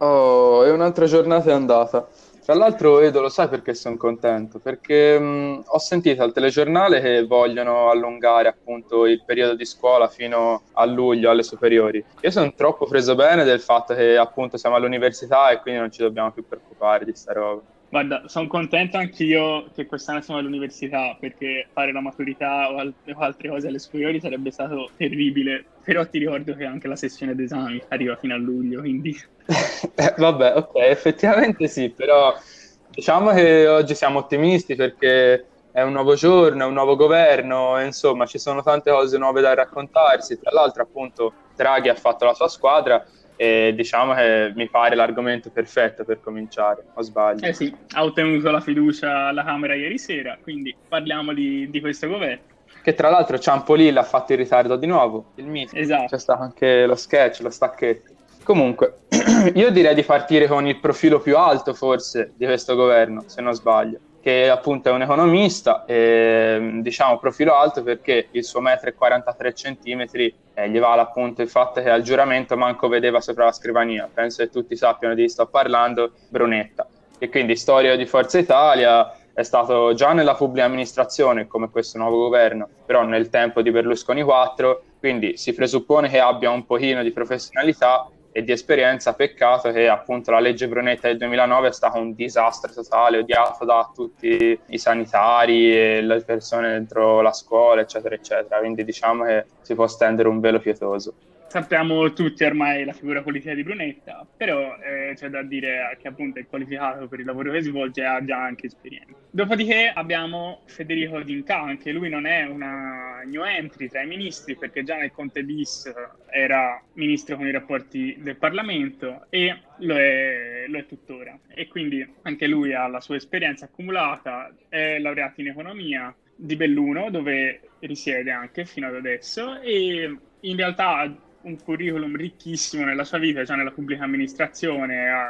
Oh, e un'altra giornata è andata. Tra l'altro, Edo, lo sai perché sono contento? Perché mh, ho sentito al telegiornale che vogliono allungare appunto il periodo di scuola fino a luglio alle superiori. Io sono troppo preso bene del fatto che appunto siamo all'università e quindi non ci dobbiamo più preoccupare di sta roba. Guarda, sono contento anch'io che quest'anno siamo all'università perché fare la maturità o, al- o altre cose alle superiori sarebbe stato terribile. Però ti ricordo che anche la sessione d'esami arriva fino a luglio, quindi Eh, vabbè, ok, effettivamente sì, però diciamo che oggi siamo ottimisti perché è un nuovo giorno, è un nuovo governo, insomma ci sono tante cose nuove da raccontarsi. Tra l'altro, appunto, Draghi ha fatto la sua squadra e diciamo che mi pare l'argomento perfetto per cominciare, o sbaglio? eh sì, ha ottenuto la fiducia alla Camera ieri sera, quindi parliamo di, di questo governo. Che tra l'altro Ciampolilli l'ha fatto in ritardo di nuovo, il mito. Esatto. C'è stato anche lo sketch, lo stacchetto. Comunque, io direi di partire con il profilo più alto forse di questo governo, se non sbaglio, che appunto è un economista, e, diciamo profilo alto perché il suo metro e 43 centimetri eh, gli vale appunto il fatto che al giuramento manco vedeva sopra la scrivania. Penso che tutti sappiano di chi sto parlando, Brunetta. E quindi storia di Forza Italia, è stato già nella pubblica amministrazione come questo nuovo governo, però nel tempo di Berlusconi 4, quindi si presuppone che abbia un pochino di professionalità e di esperienza, peccato che appunto la legge Brunetta del 2009 è stato un disastro totale, odiato da tutti i sanitari e le persone dentro la scuola, eccetera, eccetera, quindi diciamo che si può stendere un velo pietoso. Sappiamo tutti ormai la figura politica di Brunetta, però eh, c'è da dire che appunto è qualificato per il lavoro che svolge e ha già anche esperienza. Dopodiché abbiamo Federico D'Inca, anche lui non è una new entry tra i ministri perché già nel Conte bis era ministro con i rapporti del Parlamento e lo è, lo è tuttora. E quindi anche lui ha la sua esperienza accumulata, è laureato in economia di Belluno dove risiede anche fino ad adesso e in realtà un curriculum ricchissimo nella sua vita, già nella pubblica amministrazione, ha,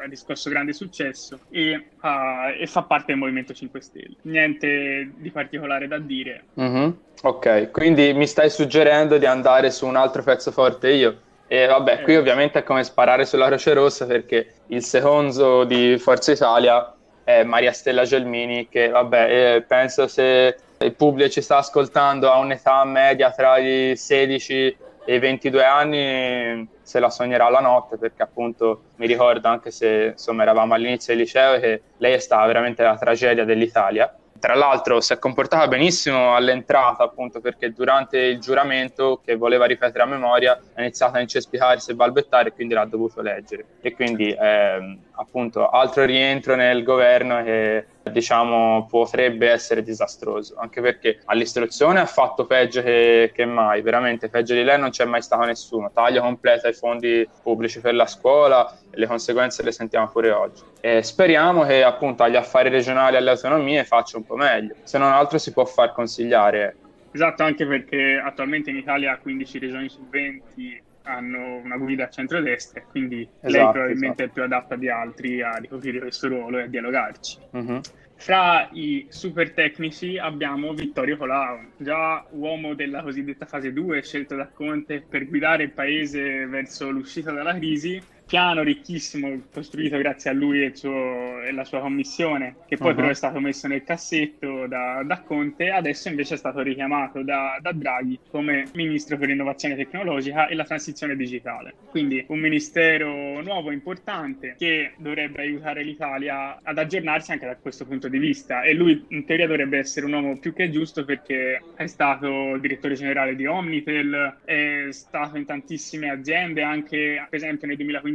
ha riscosso grande successo e, ha- e fa parte del Movimento 5 Stelle. Niente di particolare da dire. Mhm, Ok, quindi mi stai suggerendo di andare su un altro pezzo forte io. E vabbè, qui Eh. ovviamente è come sparare sulla Croce Rossa perché il secondo di Forza Italia è Maria Stella Gelmini che vabbè, eh, penso se il pubblico ci sta ascoltando a un'età media tra i 16 e i 22 anni se la sognerà la notte perché appunto mi ricordo anche se insomma eravamo all'inizio del liceo che lei è stata veramente la tragedia dell'Italia. Tra l'altro si è comportata benissimo all'entrata, appunto perché durante il giuramento, che voleva ripetere a memoria, ha iniziato a incespicarsi e balbettare e quindi l'ha dovuto leggere. E quindi, ehm, appunto, altro rientro nel governo che, diciamo, potrebbe essere disastroso, anche perché all'istruzione ha fatto peggio che, che mai, veramente peggio di lei non c'è mai stato nessuno. Taglio completo ai fondi pubblici per la scuola e le conseguenze le sentiamo pure oggi. E speriamo che appunto agli affari regionali e alle autonomie faccia un po' meglio, se non altro si può far consigliare. ecco. Esatto, anche perché attualmente in Italia 15 regioni su 20 hanno una guida a centrodestra, quindi lei Esatto, probabilmente esatto. è più adatta di altri a ricoprire questo ruolo e a dialogarci. Mhm. Fra i super tecnici abbiamo Vittorio Colau, già uomo della cosiddetta fase 2, scelto da Conte per guidare il paese verso l'uscita dalla crisi. Piano ricchissimo costruito grazie a lui e, suo- e la sua commissione, che poi Uh-huh. però è stato messo nel cassetto da, da Conte, adesso invece è stato richiamato da, da Draghi come ministro per l'innovazione tecnologica e la transizione digitale. Quindi un ministero nuovo, importante, che dovrebbe aiutare l'Italia ad aggiornarsi anche da questo punto di vista. E lui in teoria dovrebbe essere un uomo più che giusto perché è stato direttore generale di Omnitel, è stato in tantissime aziende, anche per esempio nel 2015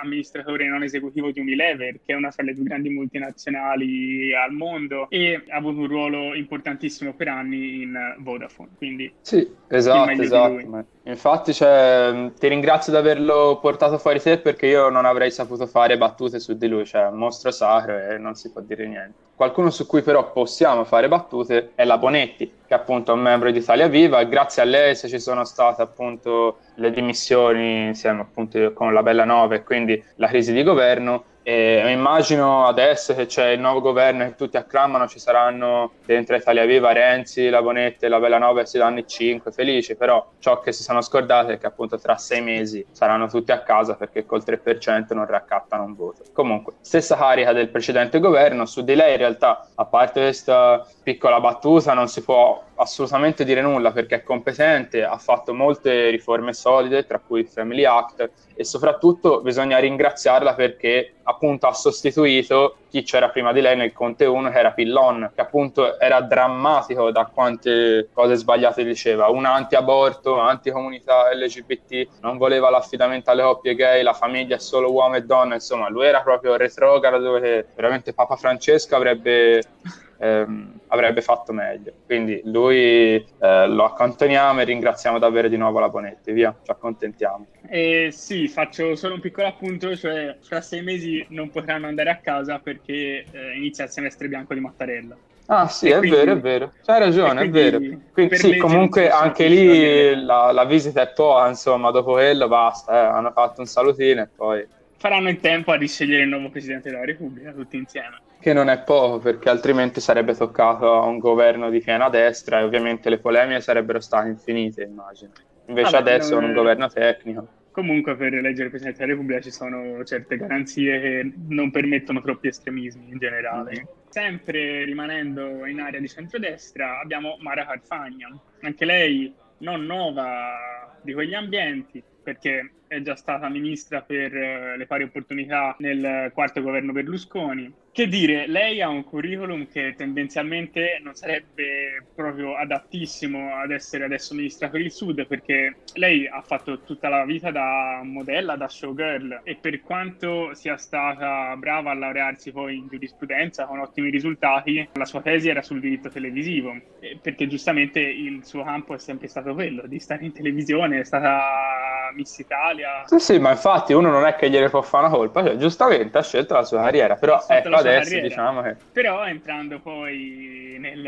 amministratore non esecutivo di Unilever, che è una fra le più grandi multinazionali al mondo, e ha avuto un ruolo importantissimo per anni in Vodafone. Quindi Sì, esatto, esatto. Infatti, cioè, ti ringrazio di averlo portato fuori te perché io non avrei saputo fare battute su di lui, cioè è un mostro sacro e non si può dire niente. Qualcuno su cui però possiamo fare battute è la Bonetti, che appunto è un membro di Italia Viva e grazie a lei se ci sono state appunto le dimissioni insieme appunto con la Bella Nova e quindi la crisi di governo, E immagino adesso che c'è il nuovo governo che tutti acclamano, ci saranno dentro Italia Viva Renzi, la Bonetta e la Bellanova si danno i 5, felici, però ciò che si sono scordati è che appunto tra sei mesi saranno tutti a casa perché col 3% non raccattano un voto. Comunque, stessa carica del precedente governo, su di lei in realtà, a parte questa piccola battuta, non si può assolutamente dire nulla perché è competente, ha fatto molte riforme solide, tra cui il Family Act, e soprattutto bisogna ringraziarla perché appunto ha sostituito chi c'era prima di lei nel Conte 1 che era Pillon, che appunto era drammatico da quante cose sbagliate diceva, un anti-aborto, anti-comunità LGBT, non voleva l'affidamento alle coppie gay, la famiglia è solo uomo e donna, insomma lui era proprio retrogrado dove veramente Papa Francesco avrebbe ehm, avrebbe fatto meglio. Quindi lui eh, lo acconteniamo e ringraziamo davvero di nuovo la Bonetti, via, ci accontentiamo. Eh, sì, faccio solo un piccolo appunto, cioè fra sei mesi non potranno andare a casa perché eh, inizia il semestre bianco di Mattarella. Ah sì, e è quindi, vero, è vero, c'hai ragione, è vero. Quindi, sì, comunque anche lì la, la, visita è poca, insomma, dopo quello basta, eh, hanno fatto un salutino e poi... Faranno in tempo a riscegliere il nuovo Presidente della Repubblica tutti insieme che non è poco perché altrimenti sarebbe toccato a un governo di piena destra e ovviamente le polemiche sarebbero state infinite, immagino. Invece Vabbè, adesso è un governo tecnico. Comunque per eleggere il Presidente della Repubblica ci sono certe garanzie che non permettono troppi estremismi in generale. Mm-hmm. Sempre rimanendo in area di centrodestra abbiamo Mara Carfagna, anche lei non nuova di quegli ambienti perché è già stata ministra per eh, le pari opportunità nel quarto governo Berlusconi. Che dire, lei ha un curriculum che tendenzialmente non sarebbe proprio adattissimo ad essere adesso ministra per il Sud, perché lei ha fatto tutta la vita da modella, da showgirl, e per quanto sia stata brava a laurearsi poi in giurisprudenza con ottimi risultati, la sua tesi era sul diritto televisivo, perché giustamente il suo campo è sempre stato quello, di stare in televisione, è stata Miss Italia. Sì, sì, ma infatti uno non è che gliene può fare una colpa, cioè, giustamente ha scelto la sua carriera, però ecco adesso carriera. diciamo che... Però entrando poi, nel,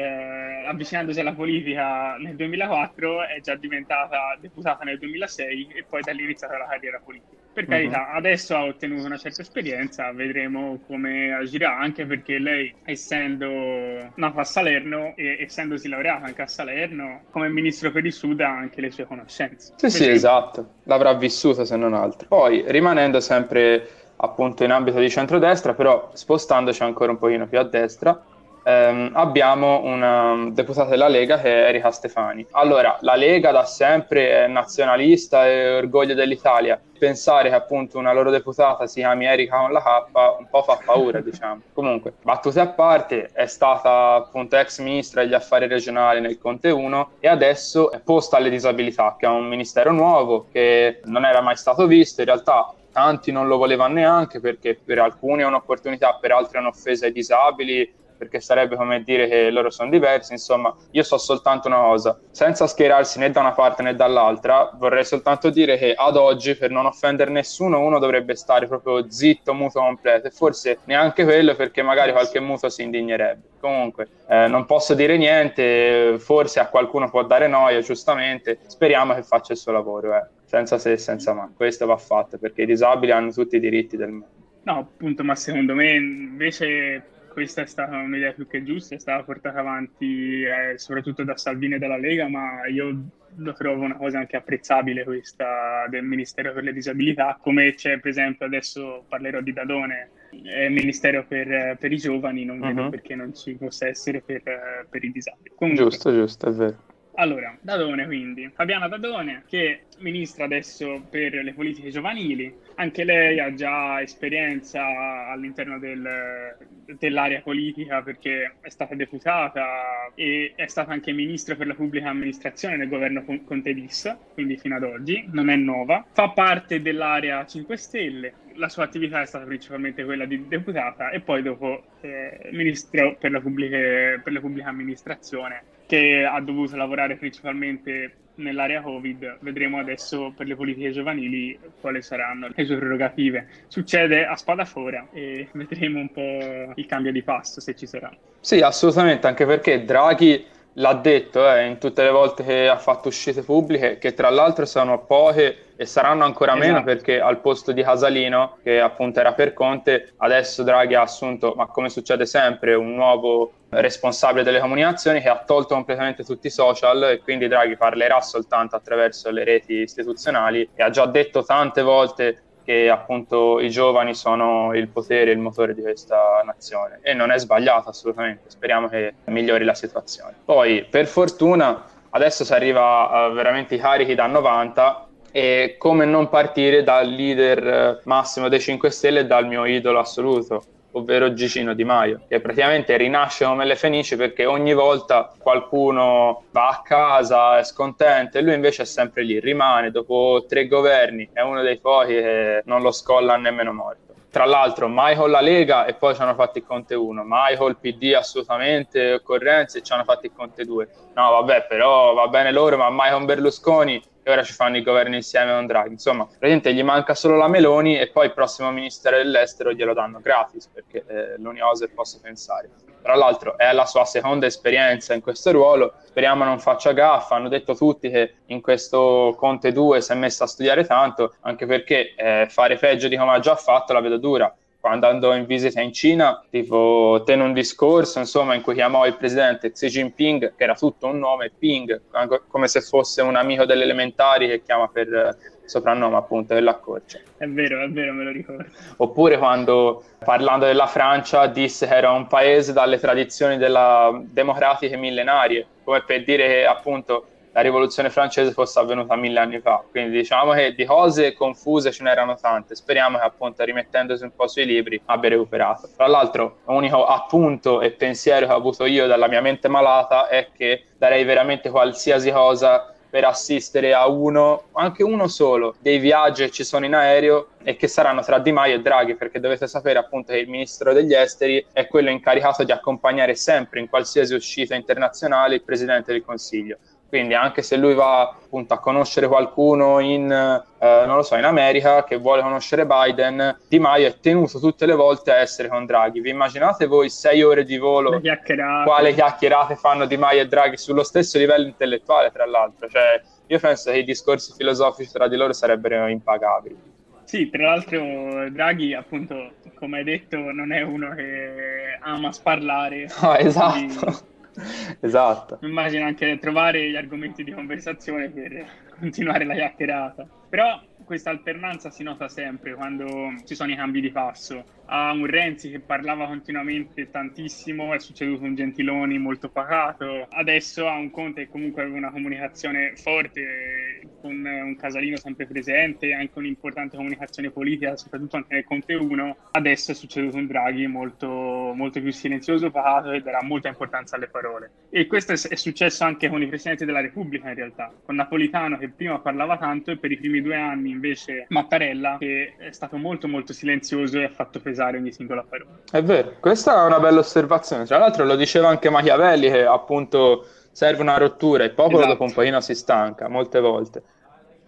avvicinandosi alla politica nel 2004, è già diventata deputata nel 2006 e poi da lì è iniziata la carriera politica. Per carità, uh-huh. adesso ha ottenuto una certa esperienza, vedremo come agirà, anche perché lei, essendo nata a Salerno e essendosi laureata anche a Salerno, come ministro per il Sud ha anche le sue conoscenze. Sì, sì, esatto, l'avrà vissuta se non altro. Poi, rimanendo sempre appunto in ambito di centrodestra, però spostandoci ancora un pochino più a destra, ehm, abbiamo una deputata della Lega che è Erika Stefani. Allora, la Lega da sempre è nazionalista e orgoglio dell'Italia. Pensare che appunto una loro deputata si chiami Erika con la K un po' fa paura, diciamo. Comunque, battute a parte, è stata appunto ex ministra degli affari regionali nel Conte 1 e adesso è posta alle disabilità, che è un ministero nuovo che non era mai stato visto. In realtà tanti non lo volevano neanche perché per alcuni è un'opportunità, per altri è un'offesa ai disabili perché sarebbe come dire che loro sono diversi. Insomma, io so soltanto una cosa, senza schierarsi né da una parte né dall'altra, vorrei soltanto dire che ad oggi, per non offendere nessuno, uno dovrebbe stare proprio zitto, muto completo, e forse neanche quello perché magari qualche muto si indignerebbe. Comunque, eh, non posso dire niente, forse a qualcuno può dare noia, giustamente, speriamo che faccia il suo lavoro, eh. senza se e senza ma. Questo va fatto perché i disabili hanno tutti i diritti del mondo. No, appunto, ma secondo me invece questa è stata un'idea più che giusta, è stata portata avanti eh, soprattutto da Salvini e dalla Lega, ma io lo trovo una cosa anche apprezzabile questa del Ministero per le Disabilità, come c'è per esempio adesso parlerò di Dadone, è il Ministero per, per i giovani, non vedo uh-huh. perché non ci possa essere per, per i disabili. Comunque, giusto, giusto, è vero. Allora, Dadone quindi, Fabiana Dadone, che ministra adesso per le politiche giovanili, anche lei ha già esperienza all'interno del, dell'area politica perché è stata deputata e è stata anche ministra per la pubblica amministrazione nel governo Conte bis, quindi fino ad oggi, non è nuova, fa parte dell'area 5 Stelle, la sua attività è stata principalmente quella di deputata e poi dopo eh, ministro per la, pubblica, per la pubblica amministrazione che ha dovuto lavorare principalmente nell'area Covid. Vedremo adesso per le politiche giovanili quali saranno le sue prerogative. Succede a spadafora e vedremo un po' il cambio di passo se ci sarà. Sì, assolutamente, anche perché Draghi l'ha detto eh, in tutte le volte che ha fatto uscite pubbliche, che tra l'altro sono poche e saranno ancora esatto. meno perché al posto di Casalino, che appunto era per Conte, adesso Draghi ha assunto, ma come succede sempre, un nuovo responsabile delle comunicazioni che ha tolto completamente tutti i social e quindi Draghi parlerà soltanto attraverso le reti istituzionali e ha già detto tante volte che appunto i giovani sono il potere, il motore di questa nazione e non è sbagliato assolutamente, speriamo che migliori la situazione. Poi per fortuna adesso si arriva a veramente i carichi da 90 e come non partire dal leader eh, massimo dei 5 Stelle e dal mio idolo assoluto, ovvero Gicino Di Maio, che praticamente rinasce come le fenici perché ogni volta qualcuno va a casa, è scontento e lui invece è sempre lì, rimane dopo tre governi, è uno dei pochi che non lo scolla nemmeno morto. Tra l'altro mai con la Lega e poi ci hanno fatto il Conte 1, mai col PD assolutamente, occorrenze e ci hanno fatto il Conte 2. No vabbè però va bene loro ma mai con Berlusconi e ora ci fanno i governi insieme con Draghi. Insomma, praticamente gli manca solo la Meloni e poi il prossimo ministero dell'estero glielo danno gratis perché è l'unica cosa che posso pensare. Tra l'altro è la sua seconda esperienza in questo ruolo, speriamo non faccia gaffa, hanno detto tutti che in questo Conte 2 si è messo a studiare tanto, anche perché eh, fare peggio di come ha già fatto la vedo dura quando andò in visita in Cina, tipo tenne un discorso insomma, in cui chiamò il presidente Xi Jinping, che era tutto un nome, Ping, come se fosse un amico delle elementari che chiama per eh, soprannome appunto dell'accorcio. È vero, è vero, me lo ricordo. Oppure quando parlando della Francia disse che era un paese dalle tradizioni della democratiche millenarie, come per dire che appunto la rivoluzione francese fosse avvenuta mille anni fa. Quindi diciamo che di cose confuse ce n'erano tante. Speriamo che appunto rimettendosi un po' sui libri abbia recuperato. Tra l'altro, l'unico appunto e pensiero che ho avuto io dalla mia mente malata è che darei veramente qualsiasi cosa per assistere a uno, anche uno solo, dei viaggi che ci sono in aereo e che saranno tra Di Maio e Draghi, perché dovete sapere appunto che il ministro degli esteri è quello incaricato di accompagnare sempre in qualsiasi uscita internazionale il presidente del Consiglio quindi anche se lui va appunto a conoscere qualcuno in, eh, non lo so, in America che vuole conoscere Biden, Di Maio è tenuto tutte le volte a essere con Draghi. Vi immaginate voi sei ore di volo, chiacchierate. quale chiacchierate fanno Di Maio e Draghi sullo stesso livello intellettuale, tra l'altro? Cioè, io penso che i discorsi filosofici tra di loro sarebbero impagabili. Sì, tra l'altro Draghi, appunto, come hai detto, non è uno che ama sparlare. No, esatto. Quindi esatto. Immagino anche trovare gli argomenti di conversazione per continuare la chiacchierata. Però questa alternanza si nota sempre quando ci sono i cambi di passo. A un Renzi che parlava continuamente tantissimo, è succeduto un Gentiloni molto pacato, adesso ha un Conte che comunque aveva una comunicazione forte, con un Casalino sempre presente, anche un'importante comunicazione politica, soprattutto anche nel Conte 1. Adesso è succeduto un Draghi molto, molto più silenzioso, pacato e darà molta importanza alle parole. E questo è, successo anche con i Presidenti della Repubblica in realtà, con Napolitano che prima parlava tanto e per i primi due anni invece Mattarella che è stato molto molto silenzioso e ha fatto pesare ogni singola parola. È vero, questa è una bella osservazione. Tra l'altro lo diceva anche Machiavelli che appunto serve una rottura, il popolo esatto. dopo un pochino si stanca molte volte.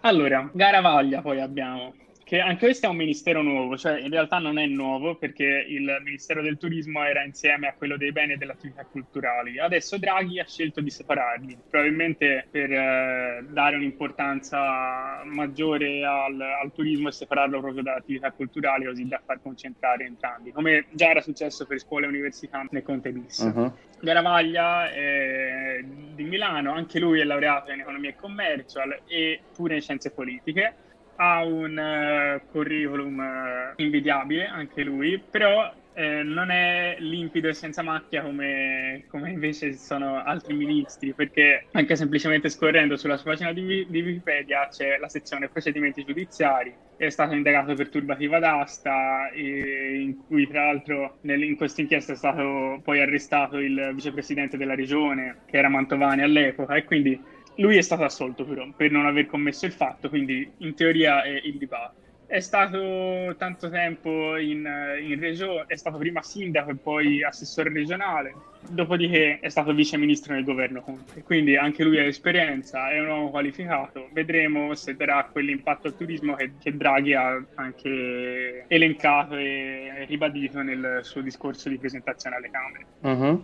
Allora, Garavaglia poi abbiamo che anche questo è un ministero nuovo, cioè in realtà non è nuovo perché il Ministero del Turismo era insieme a quello dei beni e delle attività culturali. Adesso Draghi ha scelto di separarli, probabilmente per eh, dare un'importanza maggiore al, al, turismo e separarlo proprio dalle attività culturali così da far concentrare entrambi, come già era successo per scuole e università nel Conte Bis. Uh-huh. Garavaglia è di Milano, anche lui è laureato in economia e commercio e pure in scienze politiche ha un uh, curriculum uh, invidiabile anche lui, però eh, non è limpido e senza macchia come, come, invece sono altri ministri, perché anche semplicemente scorrendo sulla sua pagina di, di Wikipedia c'è la sezione procedimenti giudiziari, è stato indagato per turbativa d'asta, in cui tra l'altro nel, in questa inchiesta è stato poi arrestato il vicepresidente della regione, che era Mantovani all'epoca, e quindi lui è stato assolto però per non aver commesso il fatto, quindi in teoria è il dibattito. È stato tanto tempo in, in regione, è stato prima sindaco e poi assessore regionale, dopodiché è stato vice ministro nel governo Conte, quindi anche lui ha esperienza, è un uomo qualificato, vedremo se darà quell'impatto al turismo che, che Draghi ha anche elencato e ribadito nel suo discorso di presentazione alle Camere. Uh-huh.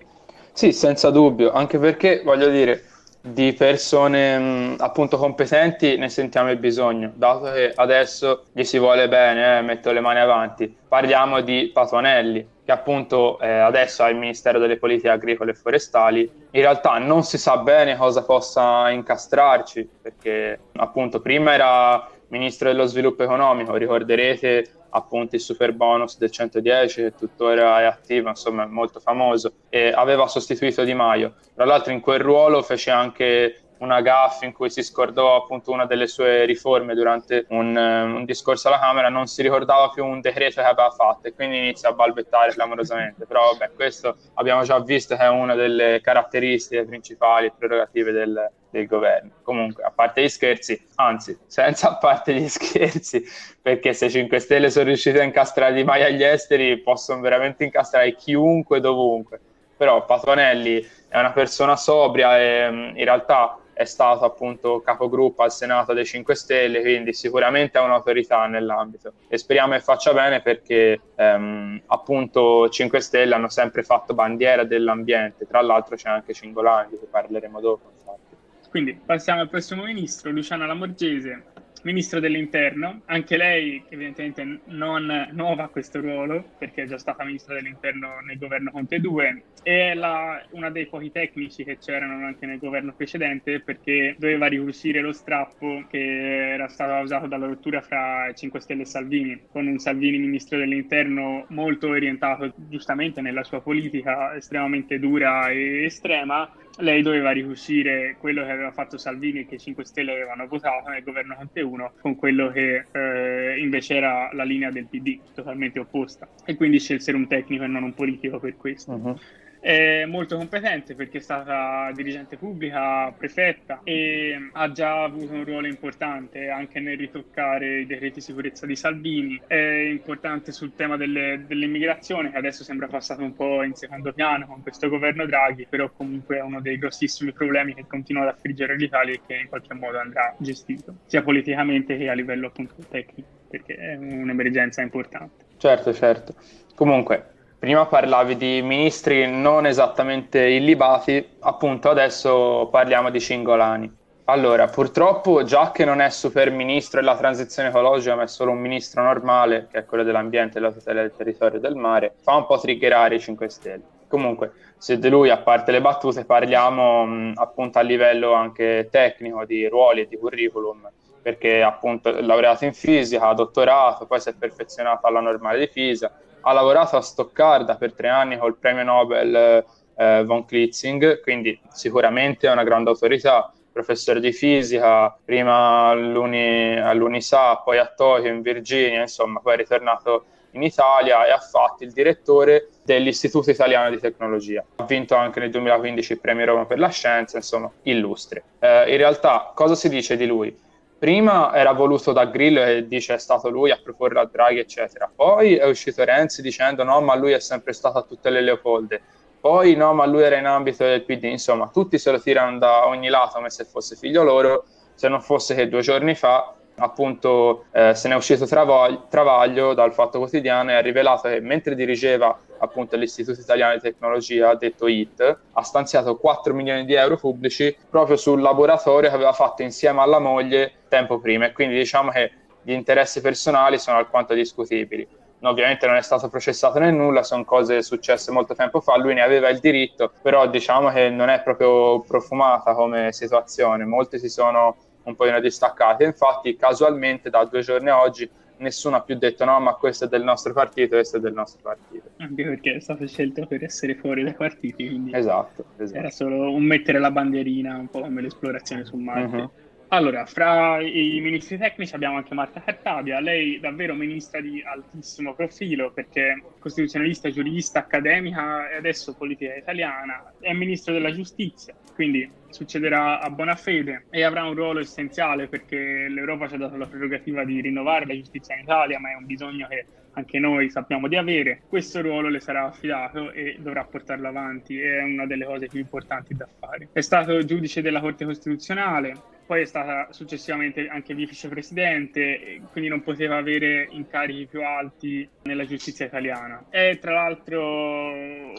Sì, senza dubbio, anche perché voglio dire, di persone mh, appunto competenti ne sentiamo il bisogno, dato che adesso gli si vuole bene, eh, metto le mani avanti. Parliamo di Patuanelli, che appunto eh, adesso ha il Ministero delle Politiche Agricole e Forestali. In realtà non si sa bene cosa possa incastrarci, perché appunto prima era Ministro dello Sviluppo Economico, ricorderete appunto il super bonus del 110 che tuttora è attivo, insomma è molto famoso, e aveva sostituito Di Maio. Tra l'altro in quel ruolo fece anche una gaffa in cui si scordò appunto una delle sue riforme durante un, un, discorso alla Camera, non si ricordava più un decreto che aveva fatto e quindi inizia a balbettare clamorosamente. Però vabbè, questo abbiamo già visto che è una delle caratteristiche principali e prerogative del, del governo. Comunque, a parte gli scherzi, anzi, senza a parte gli scherzi, perché se 5 Stelle sono riusciti a incastrare Di Maio agli esteri, possono veramente incastrare chiunque dovunque. Però Patonelli è una persona sobria e in realtà è stato appunto capogruppo al Senato dei 5 Stelle, quindi sicuramente ha un'autorità nell'ambito e speriamo che faccia bene perché ehm, appunto 5 Stelle hanno sempre fatto bandiera dell'ambiente, tra l'altro c'è anche Cingolani di cui parleremo dopo. Infatti. Quindi passiamo al prossimo ministro, Luciana Lamorgese, ministro dell'interno, anche lei evidentemente non nuova a questo ruolo perché è già stata ministro dell'interno nel governo Conte 2 e è la, una dei pochi tecnici che c'erano anche nel governo precedente perché doveva riuscire lo strappo che era stato usato dalla rottura fra 5 Stelle e Salvini, con un Salvini ministro dell'interno molto orientato giustamente nella sua politica estremamente dura e estrema lei doveva riuscire quello che aveva fatto Salvini e che i 5 Stelle avevano votato nel governo Conte 1 con quello che eh, invece era la linea del PD, totalmente opposta. E quindi scelsero un tecnico e non un politico per questo. Uh-huh. È molto competente perché è stata dirigente pubblica, prefetta e ha già avuto un ruolo importante anche nel ritoccare i decreti di sicurezza di Salvini. È importante sul tema delle, dell'immigrazione che adesso sembra passato un po' in secondo piano con questo governo Draghi, però comunque è uno dei grossissimi problemi che continua ad affliggere l'Italia e che in qualche modo andrà gestito, sia politicamente che a livello appunto tecnico, perché è un'emergenza importante. Certo, certo. Comunque, prima parlavi di ministri non esattamente illibati, appunto adesso parliamo di Cingolani. Allora, purtroppo già che non è super ministro della transizione ecologica, ma è solo un ministro normale, che è quello dell'ambiente, della tutela del territorio e del mare, fa un po' triggerare i 5 Stelle. Comunque, se di lui, a parte le battute, parliamo mh, appunto a livello anche tecnico di ruoli e di curriculum, perché appunto è laureato in fisica, ha dottorato, poi si è perfezionato alla normale di fisica, ha lavorato a Stoccarda per tre anni col premio Nobel eh, von Klitzing, quindi sicuramente è una grande autorità, professore di fisica, prima all'Uni, all'Unisa, poi a Tokyo, in Virginia, insomma, poi è ritornato in Italia e ha fatto il direttore dell'Istituto Italiano di Tecnologia. Ha vinto anche nel 2015 il premio Roma per la scienza, insomma, illustre. Eh, in realtà, cosa si dice di lui? Prima era voluto da Grillo e dice è stato lui a proporre a Draghi, eccetera. Poi è uscito Renzi dicendo no, ma lui è sempre stato a tutte le Leopolde. Poi no, ma lui era in ambito del PD. Insomma, tutti se lo tirano da ogni lato come se fosse figlio loro, se non fosse che due giorni fa appunto eh, se ne è uscito Travaglio, Travaglio dal Fatto Quotidiano e ha rivelato che mentre dirigeva appunto l'Istituto Italiano di Tecnologia, detto IT, ha stanziato 4 milioni di euro pubblici proprio sul laboratorio che aveva fatto insieme alla moglie tempo prima. E quindi diciamo che gli interessi personali sono alquanto discutibili. Ovviamente non è stato processato né nulla, sono cose successe molto tempo fa, lui ne aveva il diritto, però diciamo che non è proprio profumata come situazione, molti si sono un po' distaccati, infatti casualmente da due giorni a oggi nessuno ha più detto no, ma questo è del nostro partito, questo è del nostro partito. Anche perché è stato scelto per essere fuori dai partiti, quindi esatto, esatto. era solo un mettere la bandierina, un po' come l'esplorazione su Marte. Uh-huh. Allora, fra i ministri tecnici abbiamo anche Marta Cartabia, lei davvero ministra di altissimo profilo perché costituzionalista, giurista, accademica e adesso politica italiana, è ministro della giustizia, quindi succederà a buona fede e avrà un ruolo essenziale perché l'Europa ci ha dato la prerogativa di rinnovare la giustizia in Italia, ma è un bisogno che anche noi sappiamo di avere. Questo ruolo le sarà affidato e dovrà portarlo avanti, è una delle cose più importanti da fare. È stato giudice della Corte Costituzionale, poi è stata successivamente anche vicepresidente, quindi non poteva avere incarichi più alti nella giustizia italiana. È tra l'altro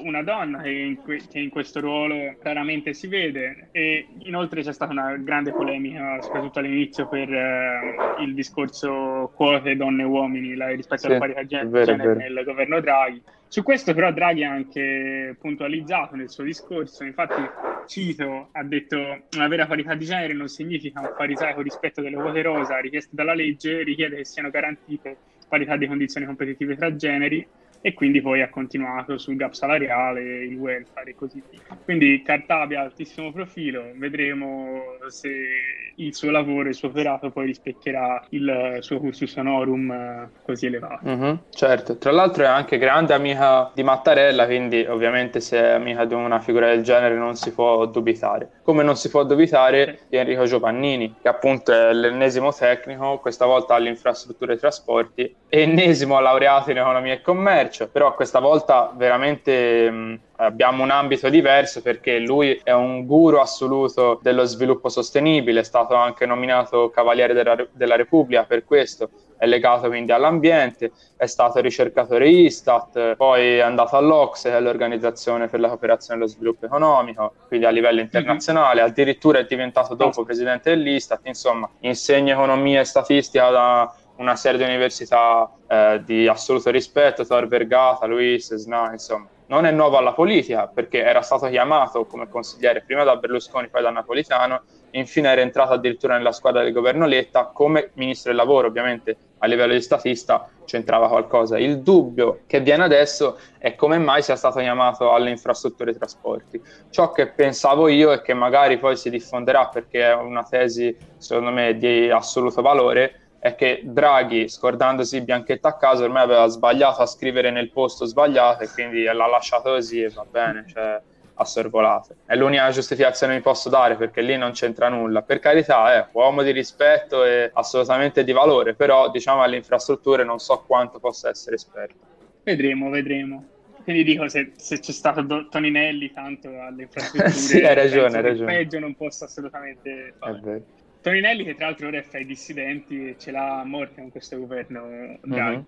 una donna che in, que- che in questo ruolo raramente si vede e inoltre c'è stata una grande polemica, soprattutto all'inizio, per eh, il discorso quote donne e uomini la, rispetto sì, alla parità gen- genere nel governo Draghi. Su questo però Draghi ha anche puntualizzato nel suo discorso, infatti cito, ha detto una vera parità di genere non significa un farisaico rispetto delle quote rosa richieste dalla legge, richiede che siano garantite parità di condizioni competitive tra generi e quindi poi ha continuato sul gap salariale, il welfare e così via. Quindi Cartabia altissimo profilo, vedremo se il suo lavoro, il suo operato poi rispecchierà il suo cursus honorum eh, così elevato. Mm-hmm, certo, tra l'altro è anche grande amica di Mattarella, quindi ovviamente se è amica di una figura del genere non si può dubitare. Come non si può dubitare di Enrico Giovannini, che appunto è l'ennesimo tecnico, questa volta alle infrastrutture e trasporti, ennesimo laureato in economia e commercio, però questa volta veramente mh, abbiamo un ambito diverso perché lui è un guru assoluto dello sviluppo sostenibile, è stato anche nominato Cavaliere della, della Repubblica per questo, è legato quindi all'ambiente, è stato ricercatore Istat, poi è andato all'Ocse, che è l'Organizzazione per la cooperazione e lo sviluppo economico, quindi a livello mhm. internazionale, addirittura è diventato dopo presidente dell'Istat, insomma insegna economia e statistica da una serie di università eh, di assoluto rispetto, Tor Vergata, Luis, Sna, insomma. Non è nuovo alla politica perché era stato chiamato come consigliere prima da Berlusconi, poi da Napolitano, e infine era entrato addirittura nella squadra del governo Letta come ministro del lavoro, ovviamente a livello di statista c'entrava qualcosa. Il dubbio che viene adesso è come mai sia stato chiamato alle infrastrutture e trasporti. Ciò che pensavo io è che magari poi si diffonderà perché è una tesi, secondo me, di assoluto valore, è che Draghi, scordandosi Bianchetta a caso, ormai aveva sbagliato a scrivere nel posto sbagliato e quindi l'ha lasciato così e va bene, cioè a sorvolate. È l'unica giustificazione che mi posso dare perché lì non c'entra nulla. Per carità, è uomo di rispetto e assolutamente di valore, però diciamo alle infrastrutture non so quanto possa essere esperto. Vedremo, vedremo. Quindi dico, se, se c'è stato Toninelli tanto alle infrastrutture, sì, hai ragione, hai ragione. peggio non posso assolutamente fare. Toninelli che tra l'altro ora è fra i dissidenti e ce l'ha a morte con questo governo Draghi. Uh-huh.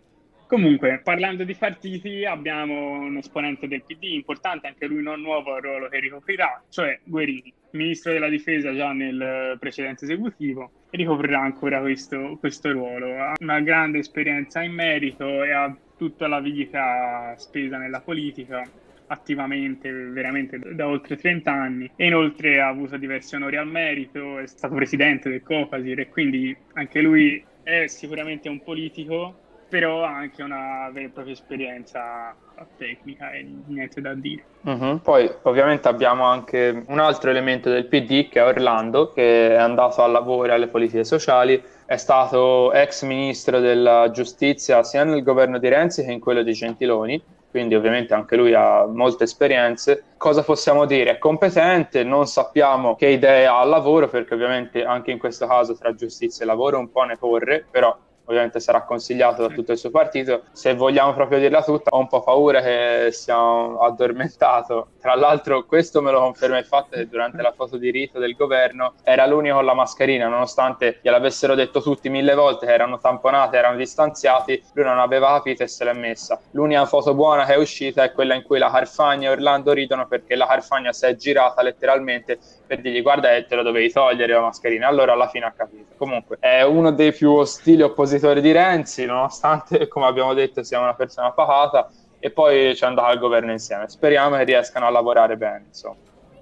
Comunque, parlando di partiti, abbiamo un esponente del PD importante, anche lui non nuovo al ruolo che ricoprirà, cioè Guerini, ministro della difesa già nel precedente esecutivo, e ricoprirà ancora questo, questo ruolo. Ha una grande esperienza in merito e ha tutta la vita spesa nella politica attivamente veramente da oltre 30 anni e inoltre ha avuto diversi onori al merito, è stato presidente del Copasir e quindi anche lui è sicuramente un politico, però ha anche una vera e propria esperienza tecnica e niente da dire. Uh-huh. Poi ovviamente abbiamo anche un altro elemento del PD che è Orlando, che è andato a lavoro alle politiche sociali, è stato ex ministro della giustizia sia nel governo di Renzi che in quello di Gentiloni quindi ovviamente anche lui ha molte esperienze. Cosa possiamo dire? È competente, non sappiamo che idee ha al lavoro, perché ovviamente anche in questo caso tra giustizia e lavoro un po' ne corre, però ovviamente sarà consigliato da tutto il suo partito. Se vogliamo proprio dirla tutta, ho un po' paura che sia addormentato. Tra l'altro, questo me lo conferma il fatto che durante la foto di rito del governo era l'unico con la mascherina, nonostante gliel'avessero detto tutti mille volte che erano tamponati, erano distanziati, lui non aveva capito e se l'è messa. L'unica foto buona che è uscita è quella in cui la Carfagna e Orlando ridono perché la Carfagna si è girata letteralmente per dirgli guarda che te lo dovevi togliere la mascherina. Allora alla fine ha capito. Comunque è uno dei più ostili oppositori di Renzi, nonostante, come abbiamo detto, sia una persona pacata, e poi ci è andato al governo insieme. Speriamo che riescano a lavorare bene. Insomma.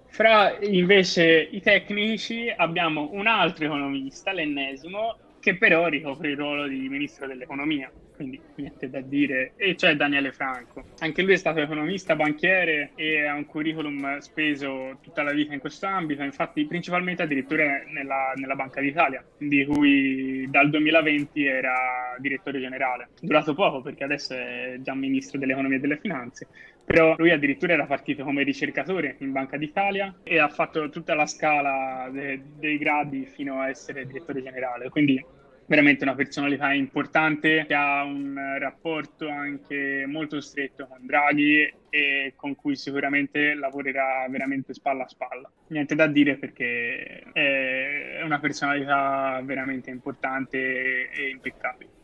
Fra invece i tecnici abbiamo un altro economista, l'ennesimo, che però ricopre il ruolo di ministro dell'economia quindi niente da dire. E c'è Daniele Franco. Anche lui è stato economista, banchiere e ha un curriculum speso tutta la vita in questo ambito, infatti principalmente addirittura nella, nella Banca d'Italia, di cui dal 2020 era direttore generale. Durato poco perché adesso è già ministro dell'economia e delle finanze, però lui addirittura era partito come ricercatore in Banca d'Italia e ha fatto tutta la scala de- dei gradi fino a essere direttore generale, quindi veramente una personalità importante che ha un rapporto anche molto stretto con Draghi e con cui sicuramente lavorerà veramente spalla a spalla. Niente da dire perché è una personalità veramente importante e impeccabile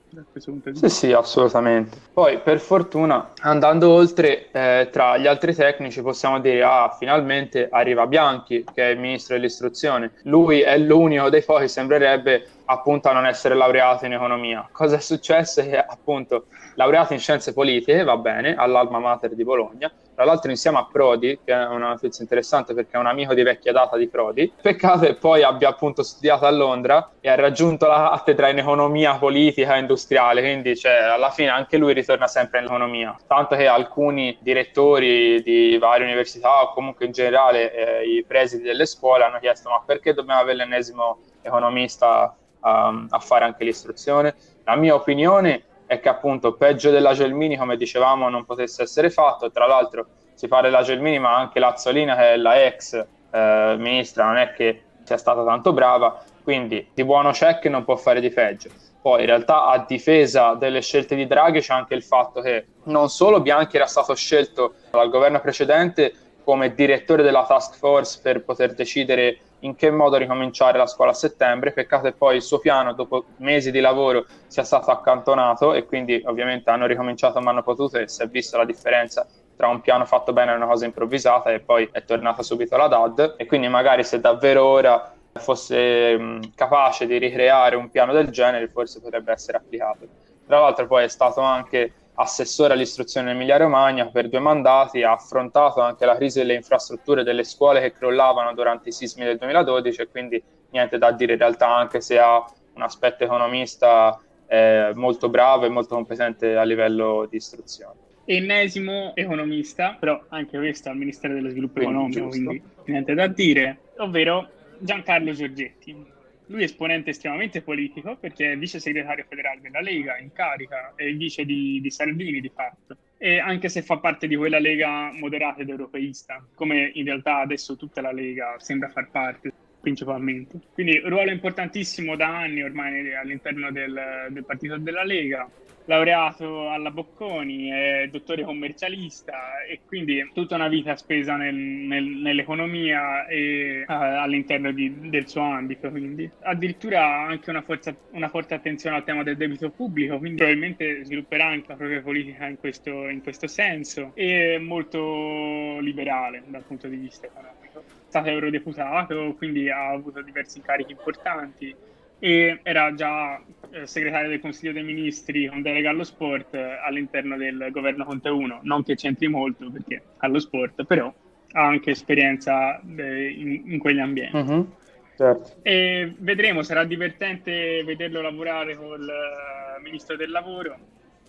Sì, sì, assolutamente. Poi, per fortuna, andando oltre, eh, tra gli altri tecnici possiamo dire, ah, finalmente arriva Bianchi, che è il ministro dell'istruzione. Lui è l'unico dei pochi, sembrerebbe, appunto a non essere laureato in economia. Cosa è successo? Che appunto laureato in scienze politiche, va bene, all'Alma Mater di Bologna, tra l'altro insieme a Prodi, che è una notizia interessante perché è un amico di vecchia data di Prodi. Peccato che poi abbia appunto studiato a Londra e ha raggiunto la cattedra in economia politica e industriale, quindi cioè, alla fine anche lui ritorna sempre in economia. Tanto che alcuni direttori di varie università o comunque in generale eh, i presidi delle scuole hanno chiesto ma perché dobbiamo avere l'ennesimo economista um, a fare anche l'istruzione? La mia opinione è che appunto peggio della Gelmini, come dicevamo, non potesse essere fatto. Tra l'altro si parla della Gelmini, ma anche Lazzolina, che è la ex eh, ministra, non è che sia stata tanto brava, quindi di buono c'è che non può fare di peggio. Poi in realtà a difesa delle scelte di Draghi c'è anche il fatto che non solo Bianchi era stato scelto dal governo precedente come direttore della task force per poter decidere in che modo ricominciare la scuola a settembre. Peccato che poi il suo piano, dopo mesi di lavoro, sia stato accantonato e quindi ovviamente hanno ricominciato ma hanno potuto e si è vista la differenza tra un piano fatto bene e una cosa improvvisata e poi è tornata subito la DAD e quindi magari se davvero ora fosse mh, capace di ricreare un piano del genere forse potrebbe essere applicato. Tra l'altro poi è stato anche assessore all'istruzione in Emilia-Romagna per due mandati, ha affrontato anche la crisi delle infrastrutture delle scuole che crollavano durante i sismi del 2012 e quindi niente da dire in realtà anche se ha un aspetto economista eh, molto bravo e molto competente a livello di istruzione. Ennesimo economista, però anche questo al Ministero dello Sviluppo quindi, Economico, giusto. quindi niente da dire, ovvero Giancarlo Giorgetti lui è esponente estremamente politico perché è vice segretario federale della Lega in carica e vice di, di Salvini di fatto. E anche se fa parte di quella Lega moderata ed europeista, come in realtà adesso tutta la Lega sembra far parte principalmente. Quindi ruolo importantissimo da anni ormai all'interno del, del partito della Lega laureato alla Bocconi, è dottore commercialista e quindi tutta una vita spesa nel, nel, nell'economia e uh, all'interno di, del suo ambito. Quindi. Addirittura anche una, forza, una, forte attenzione al tema del debito pubblico, quindi probabilmente svilupperà anche la propria politica in questo, in questo senso e molto liberale dal punto di vista economico. È stato eurodeputato, quindi ha avuto diversi incarichi importanti e era già eh, segretario del Consiglio dei Ministri con delega allo sport eh, all'interno del governo Conte 1. Non che c'entri molto perché allo sport, però ha anche esperienza eh, in, in, quegli ambienti. Uh-huh. Certo. E vedremo, sarà divertente vederlo lavorare col uh, ministro del lavoro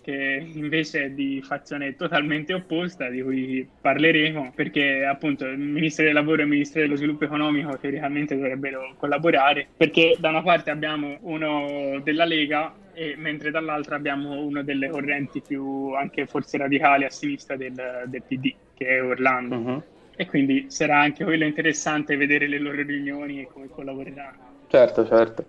che invece è di fazione totalmente opposta, di cui parleremo, perché appunto il Ministro del Lavoro e il Ministro dello Sviluppo Economico teoricamente dovrebbero collaborare, perché da una parte abbiamo uno della Lega e mentre dall'altra abbiamo uno delle correnti più anche forse radicali a sinistra del, del PD, che è Orlando. Uh-huh. E quindi sarà anche quello interessante vedere le loro riunioni e come collaboreranno. Certo, certo.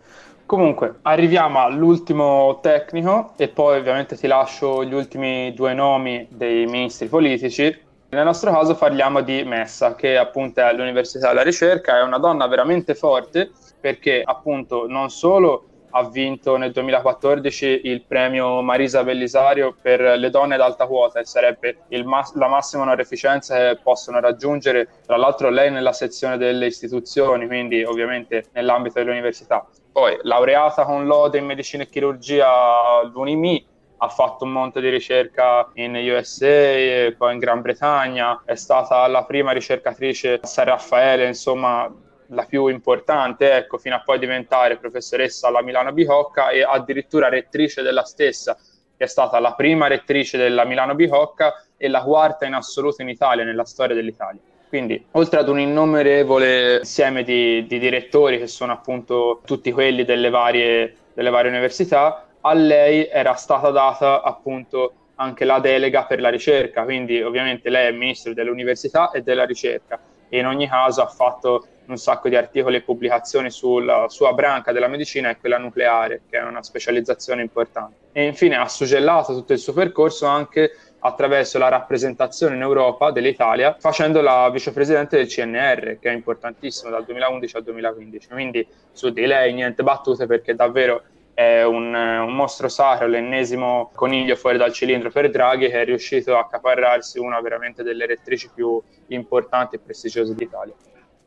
Comunque, arriviamo all'ultimo tecnico e poi ovviamente ti lascio gli ultimi due nomi dei ministri politici. Nel nostro caso parliamo di Messa, che appunto è all'Università della Ricerca, è una donna veramente forte perché appunto non solo ha vinto nel 2014 il premio Marisa Bellisario per le donne ad alta quota e sarebbe mas- la massima onorificenza che possono raggiungere, tra l'altro lei nella sezione delle istituzioni, quindi ovviamente nell'ambito dell'università. Poi laureata con lode in medicina e chirurgia all'UNIMI, ha fatto un monte di ricerca in USA e poi in Gran Bretagna, è stata la prima ricercatrice a San Raffaele, insomma la più importante, ecco, fino a poi diventare professoressa alla Milano Bicocca e addirittura rettrice della stessa, che è stata la prima rettrice della Milano Bicocca e la quarta in assoluto in Italia, nella storia dell'Italia. Quindi, oltre ad un innumerevole insieme di, di direttori, che sono appunto tutti quelli delle varie, delle varie università, a lei era stata data appunto anche la delega per la ricerca, quindi ovviamente lei è ministro dell'università e della ricerca e in ogni caso ha fatto un sacco di articoli e pubblicazioni sulla sua branca della medicina è quella nucleare, che è una specializzazione importante. E infine ha suggellato tutto il suo percorso anche attraverso la rappresentazione in Europa dell'Italia, facendo la vicepresidente del CNR, che è importantissimo dal 2011 al 2015. Quindi su di lei niente battute perché davvero è un, un, mostro sacro, l'ennesimo coniglio fuori dal cilindro per Draghi che è riuscito a accaparrarsi una veramente delle elettrici più importanti e prestigiose d'Italia.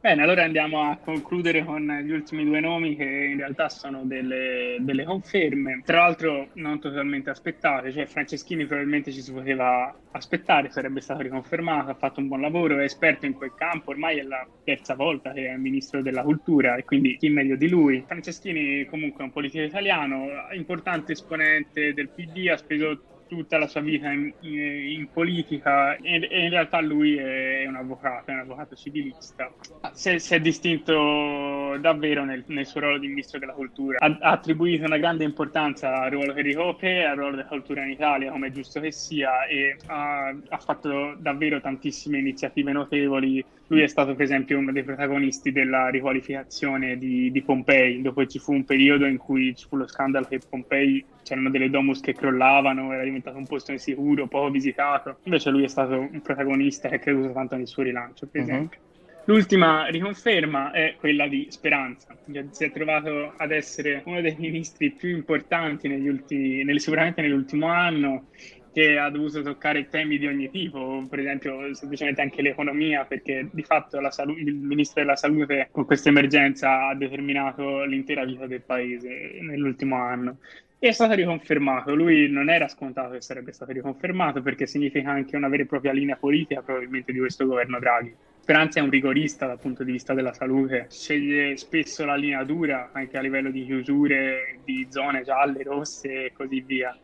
Bene, allora andiamo a concludere con gli ultimi due nomi che in realtà sono delle, delle conferme, tra l'altro non totalmente aspettate, cioè Franceschini probabilmente ci si poteva aspettare, sarebbe stato riconfermato, ha fatto un buon lavoro, è esperto in quel campo, ormai è la terza volta che è ministro della cultura e quindi chi meglio di lui. Franceschini comunque è un politico italiano, importante esponente del PD, ha speso tutta la sua vita in, in, in politica e, e, in realtà lui è un avvocato, è un avvocato civilista. Si, si è distinto davvero nel, nel, suo ruolo di ministro della cultura. Ha, ha, attribuito una grande importanza al ruolo che ricopre, al ruolo della cultura in Italia, come è giusto che sia, e ha, ha fatto davvero tantissime iniziative notevoli lui è stato, per esempio, uno dei protagonisti della riqualificazione di, di, Pompei. Dopo ci fu un periodo in cui ci fu lo scandalo che Pompei c'erano delle domus che crollavano, era diventato un posto insicuro, poco visitato. Invece lui è stato un protagonista che ha creduto tanto nel suo rilancio, per uh-huh. esempio. L'ultima riconferma è quella di Speranza, che si è trovato ad essere uno dei ministri più importanti negli ultimi, nel, sicuramente nell'ultimo anno che ha dovuto toccare temi di ogni tipo, per esempio semplicemente anche l'economia, perché di fatto salu- il ministro della salute con questa emergenza ha determinato l'intera vita del paese nell'ultimo anno. E è stato riconfermato. Lui non era scontato che sarebbe stato riconfermato perché significa anche una vera e propria linea politica probabilmente di questo governo Draghi. Speranza è un rigorista dal punto di vista della salute, sceglie spesso la linea dura anche a livello di chiusure di zone gialle, rosse e così via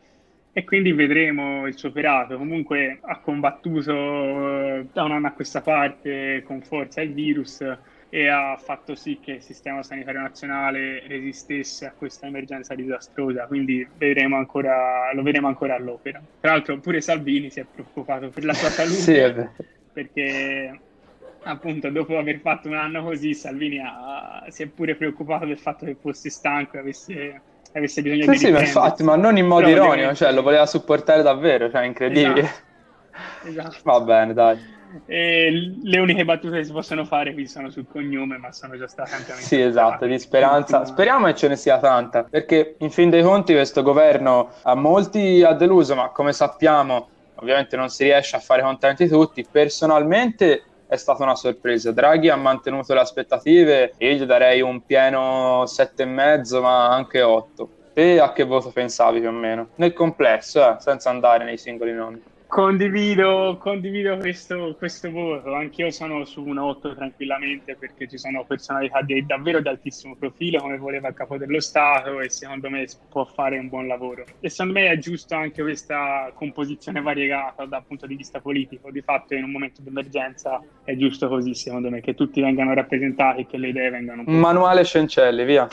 e quindi vedremo il suo operato. Comunque ha combattuto eh, da un anno a questa parte con forza il virus e ha fatto sì che il sistema sanitario nazionale resistesse a questa emergenza disastrosa, quindi vedremo ancora, lo vedremo ancora all'opera. Tra l'altro pure Salvini si è preoccupato per la sua salute sì, perché appunto dopo aver fatto un anno così Salvini ha, si è pure preoccupato del fatto che fosse stanco e avesse avesse bisogno sì, di Sì, ma infatti, ma non in modo Però ironico, cioè lo voleva supportare davvero, cioè incredibile. Esatto. esatto. Va bene, dai. E le uniche battute che si possono fare qui sono sul cognome, ma sono già state ampiamente. Sì, esatto, di speranza. Speriamo che ce ne sia tanta, perché in fin dei conti questo governo a molti ha deluso, ma come sappiamo, ovviamente non si riesce a fare contenti tutti. Personalmente è stata una sorpresa. Draghi ha mantenuto le aspettative e io gli darei un pieno 7,5 ma anche 8. Te a che voto pensavi più o meno? Nel complesso, eh, senza andare nei singoli nomi. Condivido, condivido questo, questo, voto, anch'io sono su un 8 tranquillamente perché ci sono personalità di, davvero di altissimo profilo come voleva il capo dello Stato e secondo me può fare un buon lavoro. E secondo me è giusto anche questa composizione variegata dal punto di vista politico, di fatto in un momento di emergenza è giusto così secondo me, che tutti vengano rappresentati e che le idee vengano... Manuale Cencelli, via.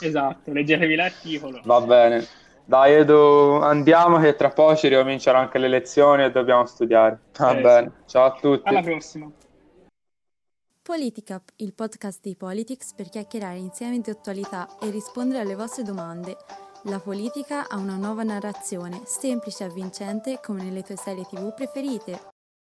esatto, leggetevi l'articolo. Va bene. Dai Edu, andiamo che tra poco ci ricominciano anche le lezioni e dobbiamo studiare. Va eh, bene, sì. ciao a tutti. Alla prossima. Politicap, il podcast di Politics per chiacchierare insieme di attualità e rispondere alle vostre domande. La politica ha una nuova narrazione, semplice e avvincente come nelle tue serie tv preferite.